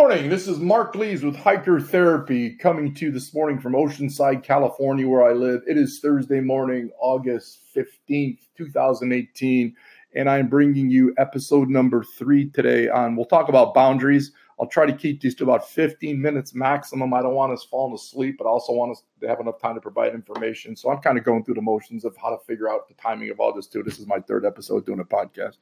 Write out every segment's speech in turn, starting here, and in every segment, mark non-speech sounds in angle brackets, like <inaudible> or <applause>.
morning. This is Mark Lees with Hiker Therapy coming to you this morning from Oceanside, California, where I live. It is Thursday morning, August 15th, 2018, and I'm bringing you episode number three today on we'll talk about boundaries. I'll try to keep these to about 15 minutes maximum. I don't want us falling asleep, but I also want us to have enough time to provide information. So I'm kind of going through the motions of how to figure out the timing of all this too. This is my third episode doing a podcast.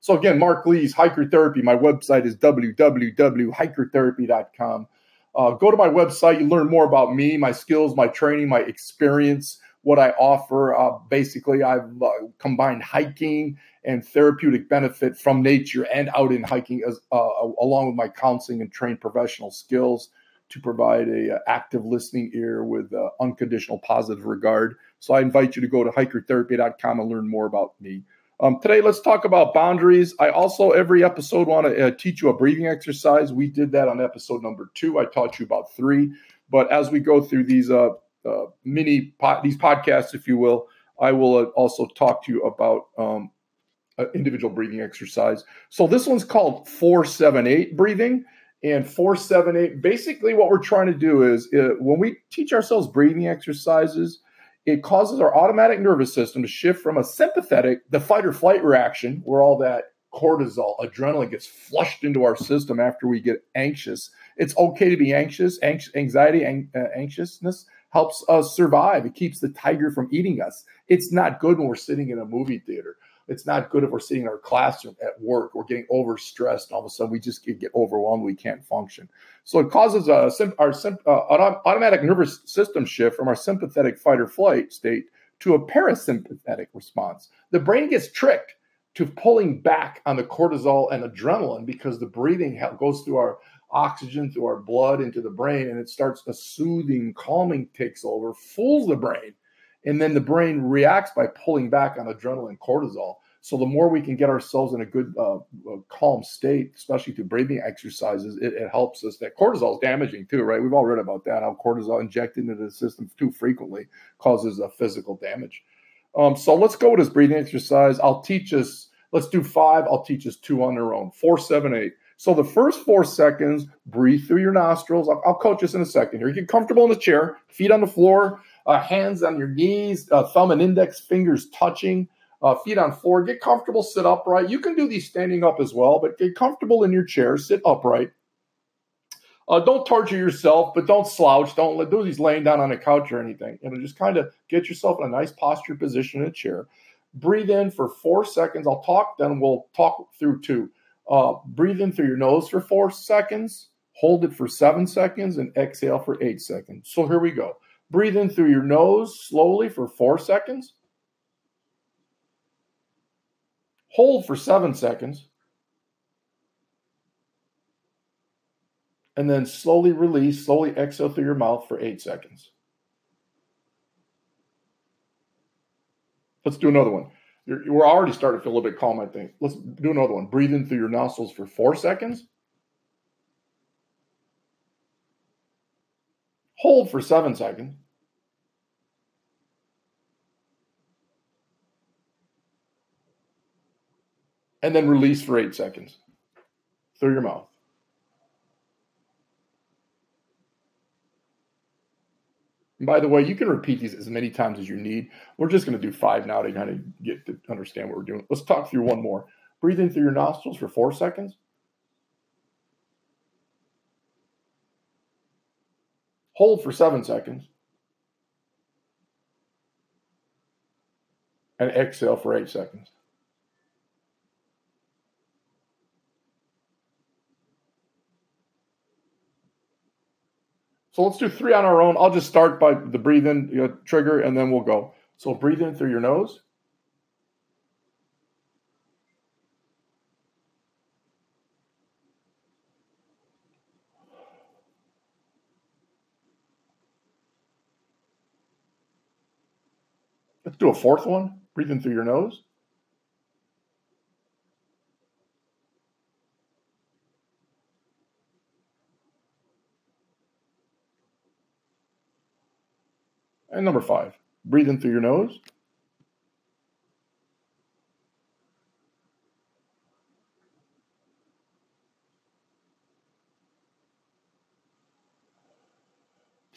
So again, Mark Lees, Hiker Therapy. My website is www.hikertherapy.com. Uh, go to my website. You learn more about me, my skills, my training, my experience, what I offer. Uh, basically, I've uh, combined hiking and therapeutic benefit from nature and out in hiking, as, uh, along with my counseling and trained professional skills to provide a, uh, active listening ear with uh, unconditional positive regard. So I invite you to go to hikertherapy.com and learn more about me. Um, today, let's talk about boundaries. I also, every episode, want to uh, teach you a breathing exercise. We did that on episode number two. I taught you about three. But as we go through these uh, uh, mini po- these podcasts, if you will, I will uh, also talk to you about um, individual breathing exercise. So this one's called four seven eight breathing. And four seven eight. Basically, what we're trying to do is uh, when we teach ourselves breathing exercises it causes our automatic nervous system to shift from a sympathetic, the fight or flight reaction, where all that cortisol, adrenaline gets flushed into our system after we get anxious. It's okay to be anxious. anxiety, uh, anxiousness helps us survive. It keeps the tiger from eating us. It's not good when we're sitting in a movie theater it's not good if we're sitting in our classroom at work. Or getting overstressed. And all of a sudden we just get, overwhelmed. We can't function. So it causes a, our uh, automatic nervous system shift from our sympathetic fight or flight state to a parasympathetic response. The brain gets tricked to pulling back on the cortisol and adrenaline because the breathing goes through our oxygen through our blood into the brain and it starts a soothing calming takes over fools the brain. And then the brain reacts by pulling back on adrenaline cortisol. So the more we can get ourselves in a good, uh, calm state, especially through breathing exercises, it, it, helps us. That cortisol is damaging too, right? We've all read about that. How cortisol injected into the system too frequently causes a physical damage. Um, so let's go with this breathing exercise. I'll teach us. Let's do five. I'll teach us two on their own. Four, seven, eight. So the first four seconds, breathe through your nostrils. I'll, I'll coach us in a second here. You get comfortable in the chair, feet on the floor, uh, hands on your knees, uh, thumb and index fingers touching, uh, feet on floor. Get comfortable, sit upright. You can do these standing up as well, but get comfortable in your chair, sit upright. Uh, don't torture yourself, but don't slouch. Don't do these laying down on a couch or anything. You know, just kind of get yourself in a nice posture position in a chair. Breathe in for four seconds. I'll talk, then we'll talk through two. Uh, breathe in through your nose for four seconds, hold it for seven seconds, and exhale for eight seconds. So here we go. Breathe in through your nose slowly for four seconds. Hold for seven seconds. And then slowly release, slowly exhale through your mouth for eight seconds. Let's do another one. You're, we're already starting to feel a little bit calm, I think. Let's do another one. Breathe in through your nostrils for four seconds. Hold for seven seconds. And then release for eight seconds through your mouth. And by the way, you can repeat these as many times as you need. We're just going to do five now to kind of get to understand what we're doing. Let's talk through one more. Breathe in through your nostrils for four seconds. Hold for seven seconds. And exhale for eight seconds. So let's do three on our own. I'll just start by the breathe in you know, trigger and then we'll go. So breathe in through your nose. Let's do a fourth one. Breathe in through your nose. And number five, breathe in through your nose.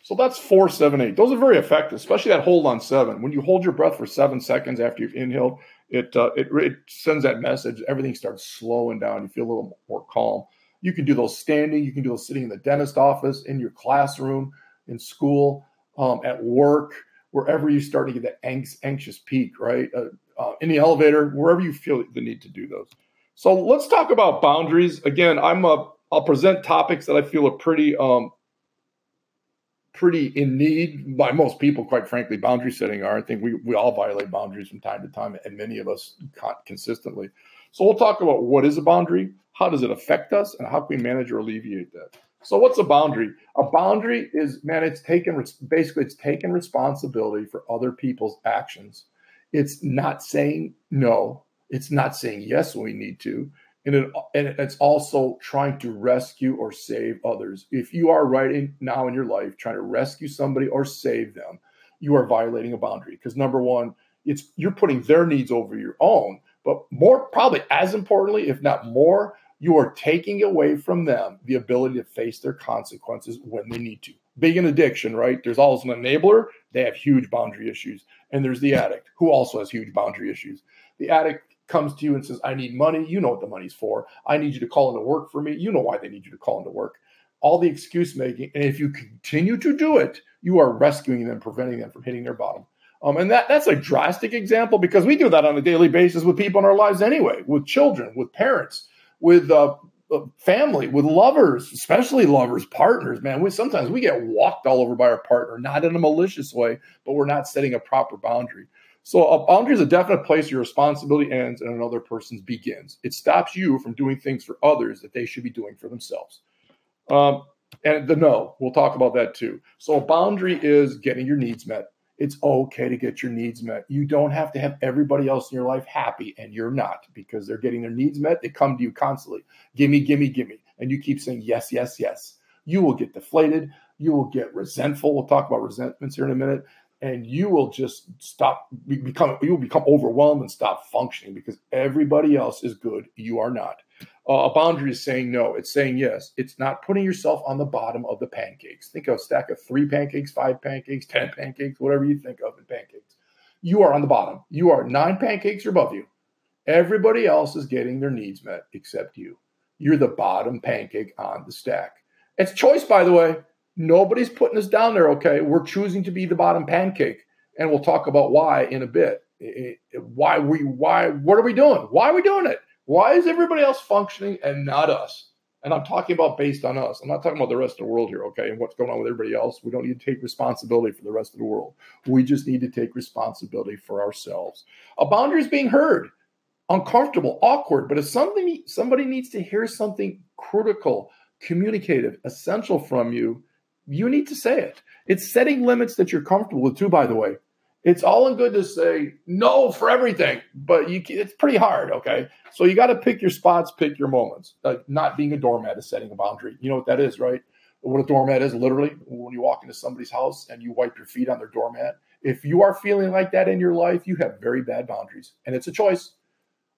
So that's four, seven, eight. Those are very effective, especially that hold on seven. When you hold your breath for seven seconds after you've inhaled, it, uh, it, it sends that message. Everything starts slowing down. You feel a little more calm. You can do those standing. You can do those sitting in the dentist office, in your classroom, in school, um, at work, wherever you start to get that anxious peak, right? Uh, uh, in the elevator, wherever you feel the need to do those. So let's talk about boundaries. Again, I'm a I'll present topics that I feel are pretty um, pretty in need by most people, quite frankly. Boundary setting are. I think we we all violate boundaries from time to time, and many of us consistently. So we'll talk about what is a boundary, how does it affect us, and how can we manage or alleviate that. So what's a boundary? A boundary is man, it's taken basically it's taken responsibility for other people's actions. It's not saying no. It's not saying yes when we need to and, it, and it's also trying to rescue or save others. If you are writing now in your life trying to rescue somebody or save them, you are violating a boundary because number one, it's you're putting their needs over your own, but more probably as importantly, if not more, you are taking away from them the ability to face their consequences when they need to. Big in addiction, right? There's always an enabler. They have huge boundary issues. And there's the addict who also has huge boundary issues. The addict comes to you and says, I need money, you know what the money's for. I need you to call into work for me. You know why they need you to call into work. All the excuse making. And if you continue to do it, you are rescuing them, preventing them from hitting their bottom. Um, and that, that's a drastic example because we do that on a daily basis with people in our lives anyway, with children, with parents, with uh, uh family, with lovers, especially lovers, partners. Man, we sometimes we get walked all over by our partner, not in a malicious way, but we're not setting a proper boundary. So a boundary is a definite place your responsibility ends and another person's begins. It stops you from doing things for others that they should be doing for themselves. Um, and the no, we'll talk about that too. So a boundary is getting your needs met. It's okay to get your needs met. You don't have to have everybody else in your life happy, and you're not because they're getting their needs met. They come to you constantly, gimme, gimme, gimme, and you keep saying yes, yes, yes. You will get deflated. You will get resentful. We'll talk about resentments here in a minute and you will just stop become you will become overwhelmed and stop functioning because everybody else is good you are not uh, a boundary is saying no it's saying yes it's not putting yourself on the bottom of the pancakes think of a stack of three pancakes five pancakes ten pancakes whatever you think of in pancakes you are on the bottom you are nine pancakes above you everybody else is getting their needs met except you you're the bottom pancake on the stack it's choice by the way Nobody's putting us down there, okay? We're choosing to be the bottom pancake. And we'll talk about why in a bit. Why we why what are we doing? Why are we doing it? Why is everybody else functioning and not us? And I'm talking about based on us. I'm not talking about the rest of the world here, okay? And what's going on with everybody else. We don't need to take responsibility for the rest of the world. We just need to take responsibility for ourselves. A boundary is being heard, uncomfortable, awkward, but if somebody needs to hear something critical, communicative, essential from you, you need to say it. It's setting limits that you're comfortable with, too, by the way. It's all in good to say no for everything, but you it's pretty hard, okay? So you got to pick your spots, pick your moments. Like not being a doormat is setting a boundary. You know what that is, right? What a doormat is literally when you walk into somebody's house and you wipe your feet on their doormat. If you are feeling like that in your life, you have very bad boundaries, and it's a choice.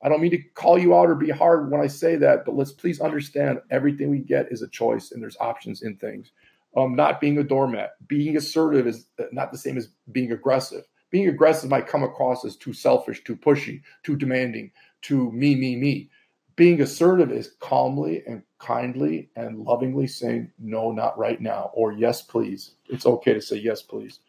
I don't mean to call you out or be hard when I say that, but let's please understand everything we get is a choice and there's options in things um, not being a doormat. Being assertive is not the same as being aggressive. Being aggressive might come across as too selfish, too pushy, too demanding, too me, me, me. Being assertive is calmly and kindly and lovingly saying, no, not right now, or yes, please. It's okay to say yes, please.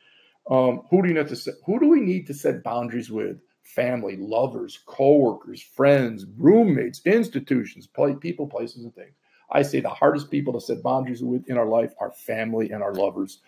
Um, who do you need to set, who do we need to set boundaries with? Family, lovers, coworkers, friends, roommates, institutions, people, places, and things. I say the hardest people to set boundaries with in our life are family and our lovers,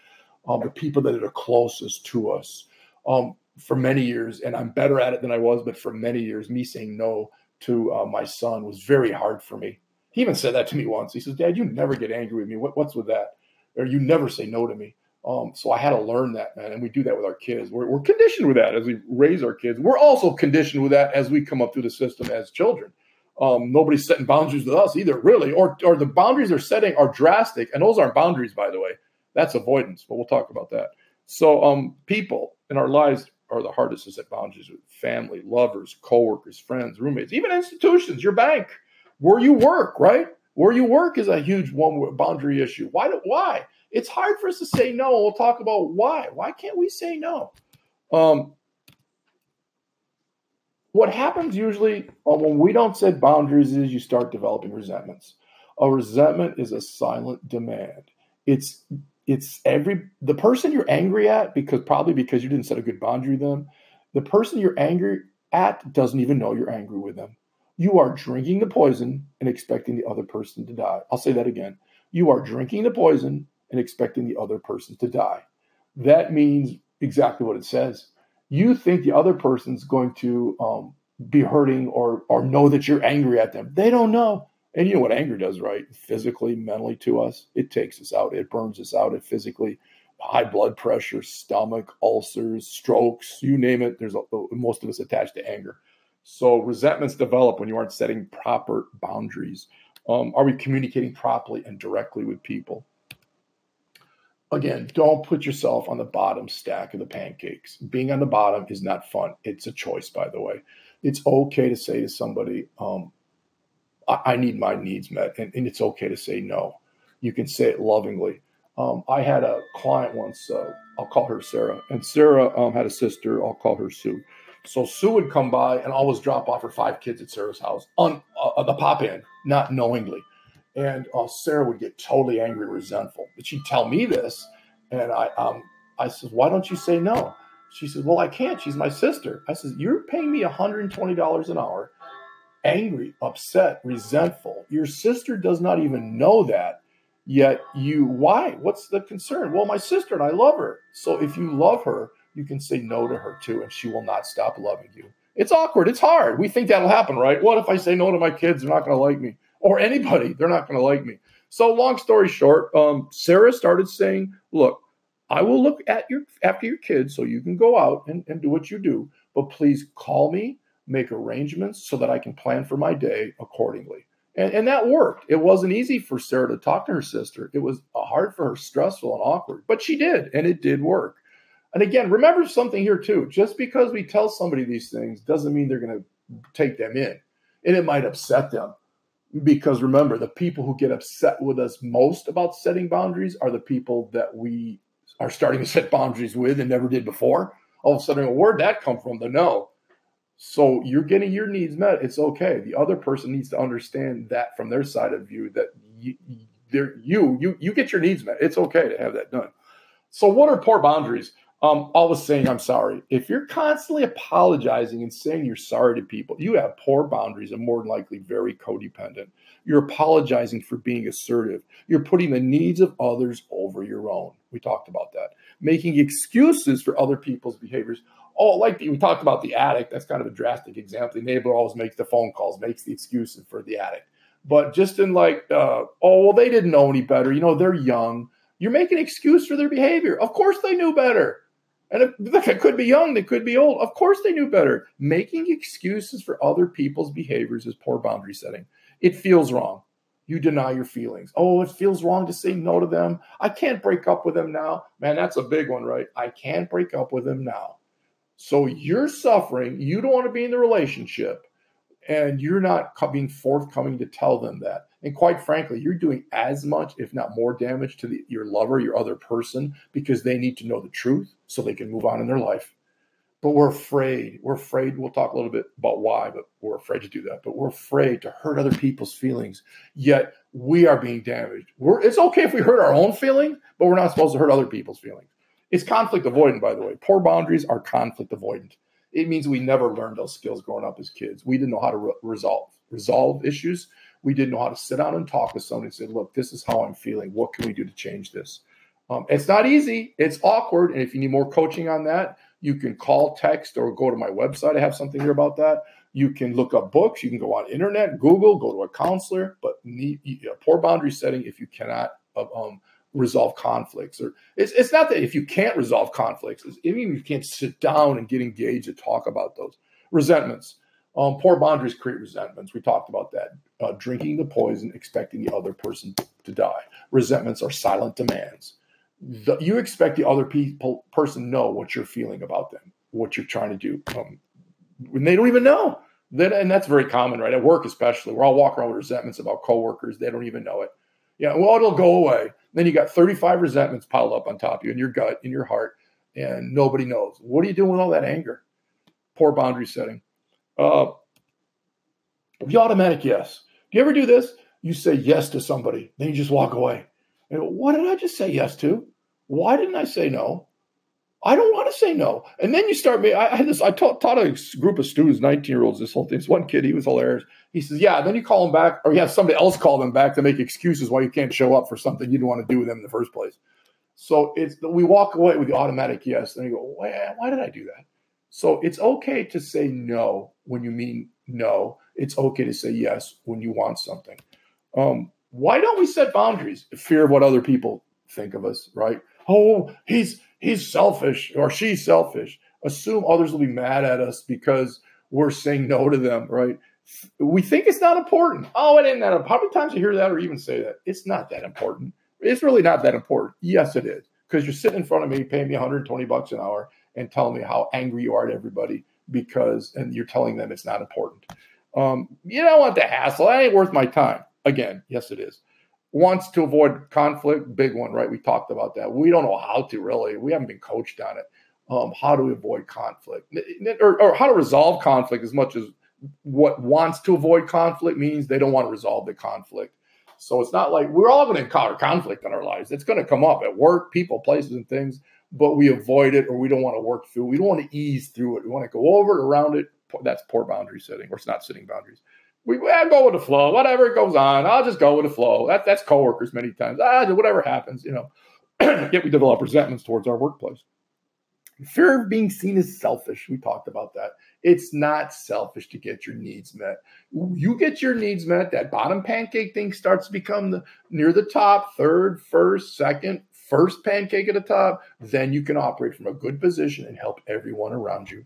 um, the people that are closest to us. Um, for many years, and I'm better at it than I was, but for many years, me saying no to uh, my son was very hard for me. He even said that to me once. He says, "Dad, you never get angry with me. What, what's with that? Or you never say no to me." Um, so I had to learn that, man, and we do that with our kids. We're, we're conditioned with that as we raise our kids. We're also conditioned with that as we come up through the system as children. Um, nobody's setting boundaries with us either, really, or or the boundaries they're setting are drastic, and those aren't boundaries, by the way. That's avoidance, but we'll talk about that. So, um, people in our lives are the hardest to set boundaries with family, lovers, coworkers, friends, roommates, even institutions, your bank, where you work, right? Where you work is a huge one boundary issue. Why? Why? It's hard for us to say no. We'll talk about why. Why can't we say no? Um, what happens usually uh, when we don't set boundaries is you start developing resentments. A resentment is a silent demand. It's it's every the person you're angry at because probably because you didn't set a good boundary with them. The person you're angry at doesn't even know you're angry with them. You are drinking the poison and expecting the other person to die. I'll say that again. You are drinking the poison and expecting the other person to die. That means exactly what it says. You think the other person's going to um, be hurting or or know that you're angry at them. They don't know. And you know what anger does, right? Physically, mentally to us, it takes us out. It burns us out. It physically, high blood pressure, stomach ulcers, strokes, you name it. There's a, most of us attached to anger. So resentments develop when you aren't setting proper boundaries. Um, are we communicating properly and directly with people? Again, don't put yourself on the bottom stack of the pancakes. Being on the bottom is not fun. It's a choice, by the way. It's okay to say to somebody, um, I, I, need my needs met, and, and, it's okay to say no. You can say it lovingly. Um, I had a client once, uh, I'll call her Sarah, and Sarah um, had a sister, I'll call her Sue. So Sue would come by and always drop off her five kids at Sarah's house on uh, the pop in, not knowingly. And uh, Sarah would get totally angry, resentful. But she'd tell me this, and I, um, I said, "Why don't you say no?" She said, "Well, I can't. She's my sister." I said, "You're paying me $120 an hour, angry, upset, resentful. Your sister does not even know that." Yet you, why? What's the concern? Well, my sister and I love her. So if you love her, you can say no to her too, and she will not stop loving you. It's awkward. It's hard. We think that'll happen, right? What if I say no to my kids? They're not going to like me, or anybody. They're not going to like me. So, long story short, um, Sarah started saying, "Look, I will look at your after your kids, so you can go out and, and do what you do. But please call me, make arrangements so that I can plan for my day accordingly." And, and that worked. It wasn't easy for Sarah to talk to her sister. It was uh, hard for her, stressful and awkward, but she did, and it did work. And again, remember something here too. Just because we tell somebody these things doesn't mean they're going to take them in. And it might upset them. Because remember, the people who get upset with us most about setting boundaries are the people that we are starting to set boundaries with and never did before. All of a sudden, where'd that come from? The no. So you're getting your needs met. It's okay. The other person needs to understand that from their side of view that you, you, you, you get your needs met. It's okay to have that done. So what are poor boundaries? um, always saying I'm sorry. If you're constantly apologizing and saying you're sorry to people, you have poor boundaries and more than likely very codependent. You're apologizing for being assertive. You're putting the needs of others over your own. We talked about that. Making excuses for other people's behaviors. Oh, like we talked about the addict. That's kind of a drastic example. The neighbor always makes the phone calls, makes the excuses for the addict. But just in like, uh, oh, well, they didn't know any better. You know, they're young. You're making an excuse for their behavior. Of course they knew better and look, they could be young, they could be old. Of course, they knew better. Making excuses for other people's behaviors is poor boundary setting. It feels wrong. You deny your feelings. Oh, it feels wrong to say no to them. I can't break up with them now. Man, that's a big one, right? I can't break up with them now. So you're suffering. You don't want to be in the relationship, and you're not being forthcoming to tell them that. And quite frankly, you're doing as much, if not more, damage to the, your lover, your other person, because they need to know the truth so they can move on in their life. But we're afraid. We're afraid. We'll talk a little bit about why, but we're afraid to do that. But we're afraid to hurt other people's feelings. Yet we are being damaged. We're, it's okay if we hurt our own feeling, but we're not supposed to hurt other people's feelings. It's conflict avoidant, by the way. Poor boundaries are conflict avoidant. It means we never learned those skills growing up as kids. We didn't know how to re- resolve resolve issues we didn't know how to sit down and talk with somebody and say, look, this is how I'm feeling. What can we do to change this? Um, it's not easy. It's awkward. And if you need more coaching on that, you can call, text, or go to my website. I have something here about that. You can look up books. You can go on internet, Google, go to a counselor. But need, poor boundary setting if you cannot uh, um, resolve conflicts. Or it's, it's not that if you can't resolve conflicts, it's even if you can't sit down and get engaged and talk about those resentments. Um, poor boundaries create resentments. We talked about that. Uh, drinking the poison, expecting the other person to die. Resentments are silent demands. The, you expect the other people person know what you're feeling about them, what you're trying to do, um, when they don't even know. That and that's very common, right? At work, especially, we're all walking around with resentments about coworkers. They don't even know it. Yeah, well, it'll go away. Then you got 35 resentments piled up on top of you in your gut, in your heart, and nobody knows. What are you doing with all that anger? Poor boundary setting. Uh, the automatic yes. Do you ever do this? You say yes to somebody, then you just walk away. And what did I just say yes to? Why didn't I say no? I don't want to say no. And then you start me. I had this. I taught, taught a group of students, nineteen year olds, this whole thing. This one kid, he was hilarious. He says, "Yeah." Then you call him back, or you have somebody else call them back to make excuses why you can't show up for something you didn't want to do with them in the first place. So it's we walk away with the automatic yes, and you go, why, why did I do that? So it's okay to say no when you mean no. It's okay to say yes when you want something. Um, why don't we set boundaries? Fear of what other people think of us, right? Oh, he's he's selfish or she's selfish. Assume others will be mad at us because we're saying no to them, right? We think it's not important. Oh, it ain't that. How many times you hear that or even say that? It's not that important. It's really not that important. Yes, it is because you're sitting in front of me, paying me 120 bucks an hour, and telling me how angry you are at everybody because, and you're telling them it's not important. Um, you don't want the hassle. That ain't worth my time. Again, yes, it is wants to avoid conflict, big one, right? We talked about that. We don't know how to really. We haven't been coached on it. Um, how do we avoid conflict or, or, how to resolve conflict as much as what wants to avoid conflict means they don't want to resolve the conflict. So it's not like we're all going to encounter conflict in our lives. It's going to come up at work, people, places, and things, but we avoid it or we don't want to work through. We don't want to ease through it. We want to go over it, around it. That's poor boundary setting, or it's not setting boundaries we I go with the flow. Whatever goes on, I'll just go with the flow. That, that's coworkers many times. Ah, whatever happens, you know. <clears throat> Yet we develop resentments towards our workplace. Fear of being seen as selfish. We talked about that. It's not selfish to get your needs met. You get your needs met, that bottom pancake thing starts to become the near the top, third, first, second, first pancake at the top. Then you can operate from a good position and help everyone around you.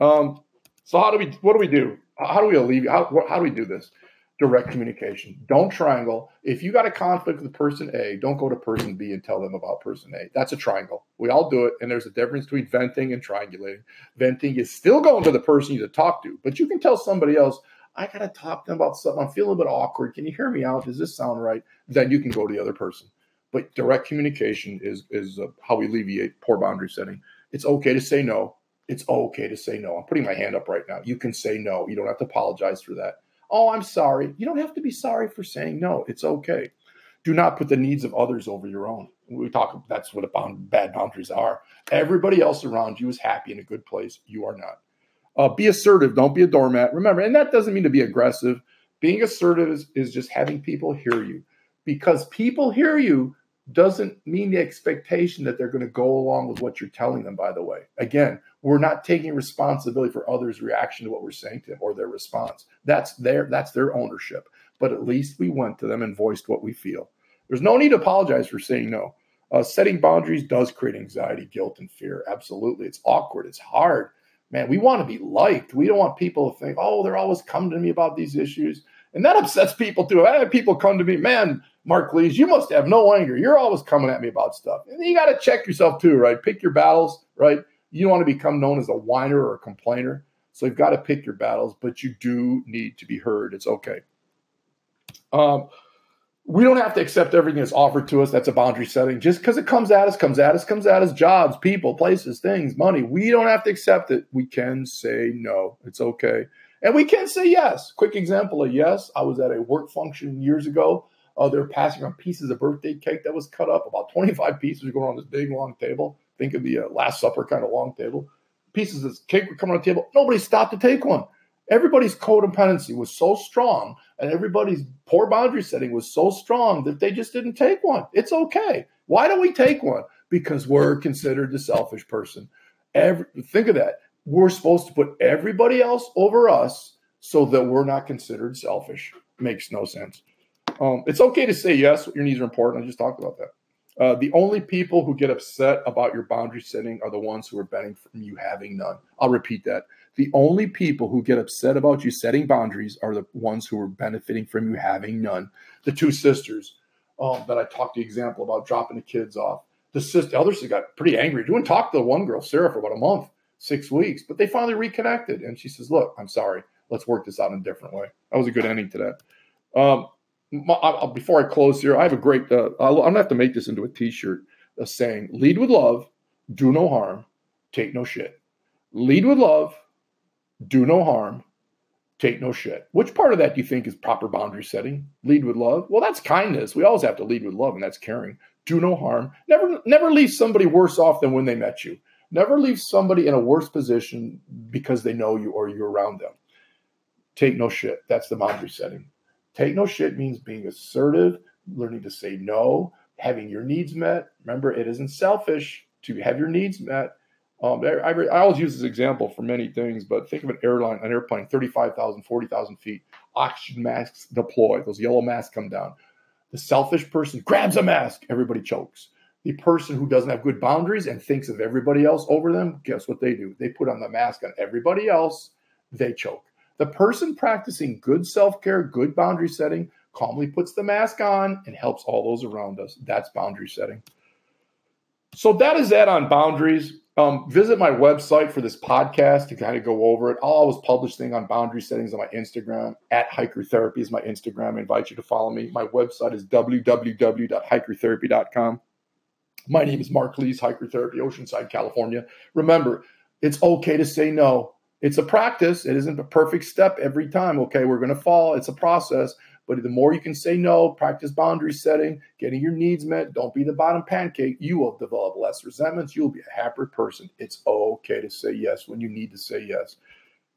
Um, so how do we? What do we do? How do we alleviate? How, how do we do this? Direct communication. Don't triangle. If you got a conflict with person A, don't go to person B and tell them about person A. That's a triangle. We all do it, and there's a difference between venting and triangulating. Venting is still going to the person you to talk to, but you can tell somebody else, I got to talk to them about something. I'm feeling a bit awkward. Can you hear me out? Does this sound right? Then you can go to the other person. But direct communication is is uh, how we alleviate poor boundary setting. It's okay to say no it's okay to say no. I'm putting my hand up right now. You can say no. You don't have to apologize for that. Oh, I'm sorry. You don't have to be sorry for saying no. It's okay. Do not put the needs of others over your own. We talk. That's what bound, bad boundaries are. Everybody else around you is happy in a good place. You are not. Uh, be assertive. Don't be a doormat. Remember, and that doesn't mean to be aggressive. Being assertive is, is just having people hear you, because people hear you doesn't mean the expectation that they're going to go along with what you're telling them. By the way, again, we're not taking responsibility for others' reaction to what we're saying to them or their response. That's their that's their ownership. But at least we went to them and voiced what we feel. There's no need to apologize for saying no. Uh, setting boundaries does create anxiety, guilt, and fear. Absolutely, it's awkward. It's hard. Man, we want to be liked. We don't want people to think, oh, they're always coming to me about these issues. And that upsets people too. I have people come to me, man, Mark Lees, you must have no anger. You're always coming at me about stuff. And you got to check yourself too, right? Pick your battles, right? You don't want to become known as a whiner or a complainer. So you've got to pick your battles, but you do need to be heard. It's okay. Um, we don't have to accept everything that's offered to us. That's a boundary setting. Just because it comes at us, comes at us, comes at us, jobs, people, places, things, money. We don't have to accept it. We can say no. It's okay. And we can say yes. Quick example of yes. I was at a work function years ago. Uh, they're passing around pieces of birthday cake that was cut up. About 25 pieces were going on this big long table. Think of the uh, Last Supper kind of long table. Pieces of cake were coming on the table. Nobody stopped to take one. Everybody's codependency was so strong, and everybody's poor boundary setting was so strong that they just didn't take one. It's okay. Why don't we take one? Because we're considered the selfish person. Every, think of that. We're supposed to put everybody else over us so that we're not considered selfish. Makes no sense. Um, it's okay to say yes. Your needs are important. I just talked about that. Uh, the only people who get upset about your boundary setting are the ones who are betting from you having none. I'll repeat that. The only people who get upset about you setting boundaries are the ones who are benefiting from you having none. The two sisters um, that I talked the example about dropping the kids off. The sister, the other sister got pretty angry. Didn't talk to the one girl, Sarah, for about a month, six weeks, but they finally reconnected. And she says, "Look, I'm sorry. Let's work this out in a different way." That was a good ending to that. Um, before I close here, I have a great. Uh, I'm gonna have to make this into a T-shirt. A saying: "Lead with love, do no harm, take no shit." Lead with love, do no harm, take no shit. Which part of that do you think is proper boundary setting? Lead with love. Well, that's kindness. We always have to lead with love, and that's caring. Do no harm. Never, never leave somebody worse off than when they met you. Never leave somebody in a worse position because they know you or you're around them. Take no shit. That's the boundary setting. Take no shit means being assertive, learning to say no, having your needs met. Remember, it isn't selfish to have your needs met. Um, I, I, always use this example for many things, but think of an airline, an airplane, 35,000, 40,000 feet, oxygen masks deploy, those yellow masks come down. The selfish person grabs a mask, everybody chokes. The person who doesn't have good boundaries and thinks of everybody else over them, guess what they do? They put on the mask on everybody else, they choke. The person practicing good self care, good boundary setting, calmly puts the mask on and helps all those around us. That's boundary setting. So that is that on boundaries. Um, visit my website for this podcast to kind of go over it. I'll always publish things on boundary settings on my Instagram. At Hiker Therapy is my Instagram. I invite you to follow me. My website is www.hikertherapy.com. My name is Mark Lees, Hiker Therapy, Oceanside, California. Remember, it's okay to say no. It's a practice. It isn't a perfect step every time. Okay, we're going to fall. It's a process. But the more you can say no, practice boundary setting, getting your needs met, don't be the bottom pancake, you will develop less resentments. You'll be a happier person. It's okay to say yes when you need to say yes.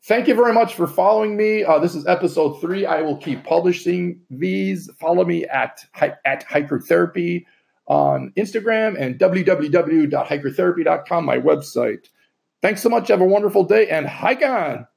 Thank you very much for following me. Uh, this is episode three. I will keep publishing these. Follow me at, at Hiker Therapy on Instagram and www.hikertherapy.com, my website. Thanks so much. Have a wonderful day and hike on.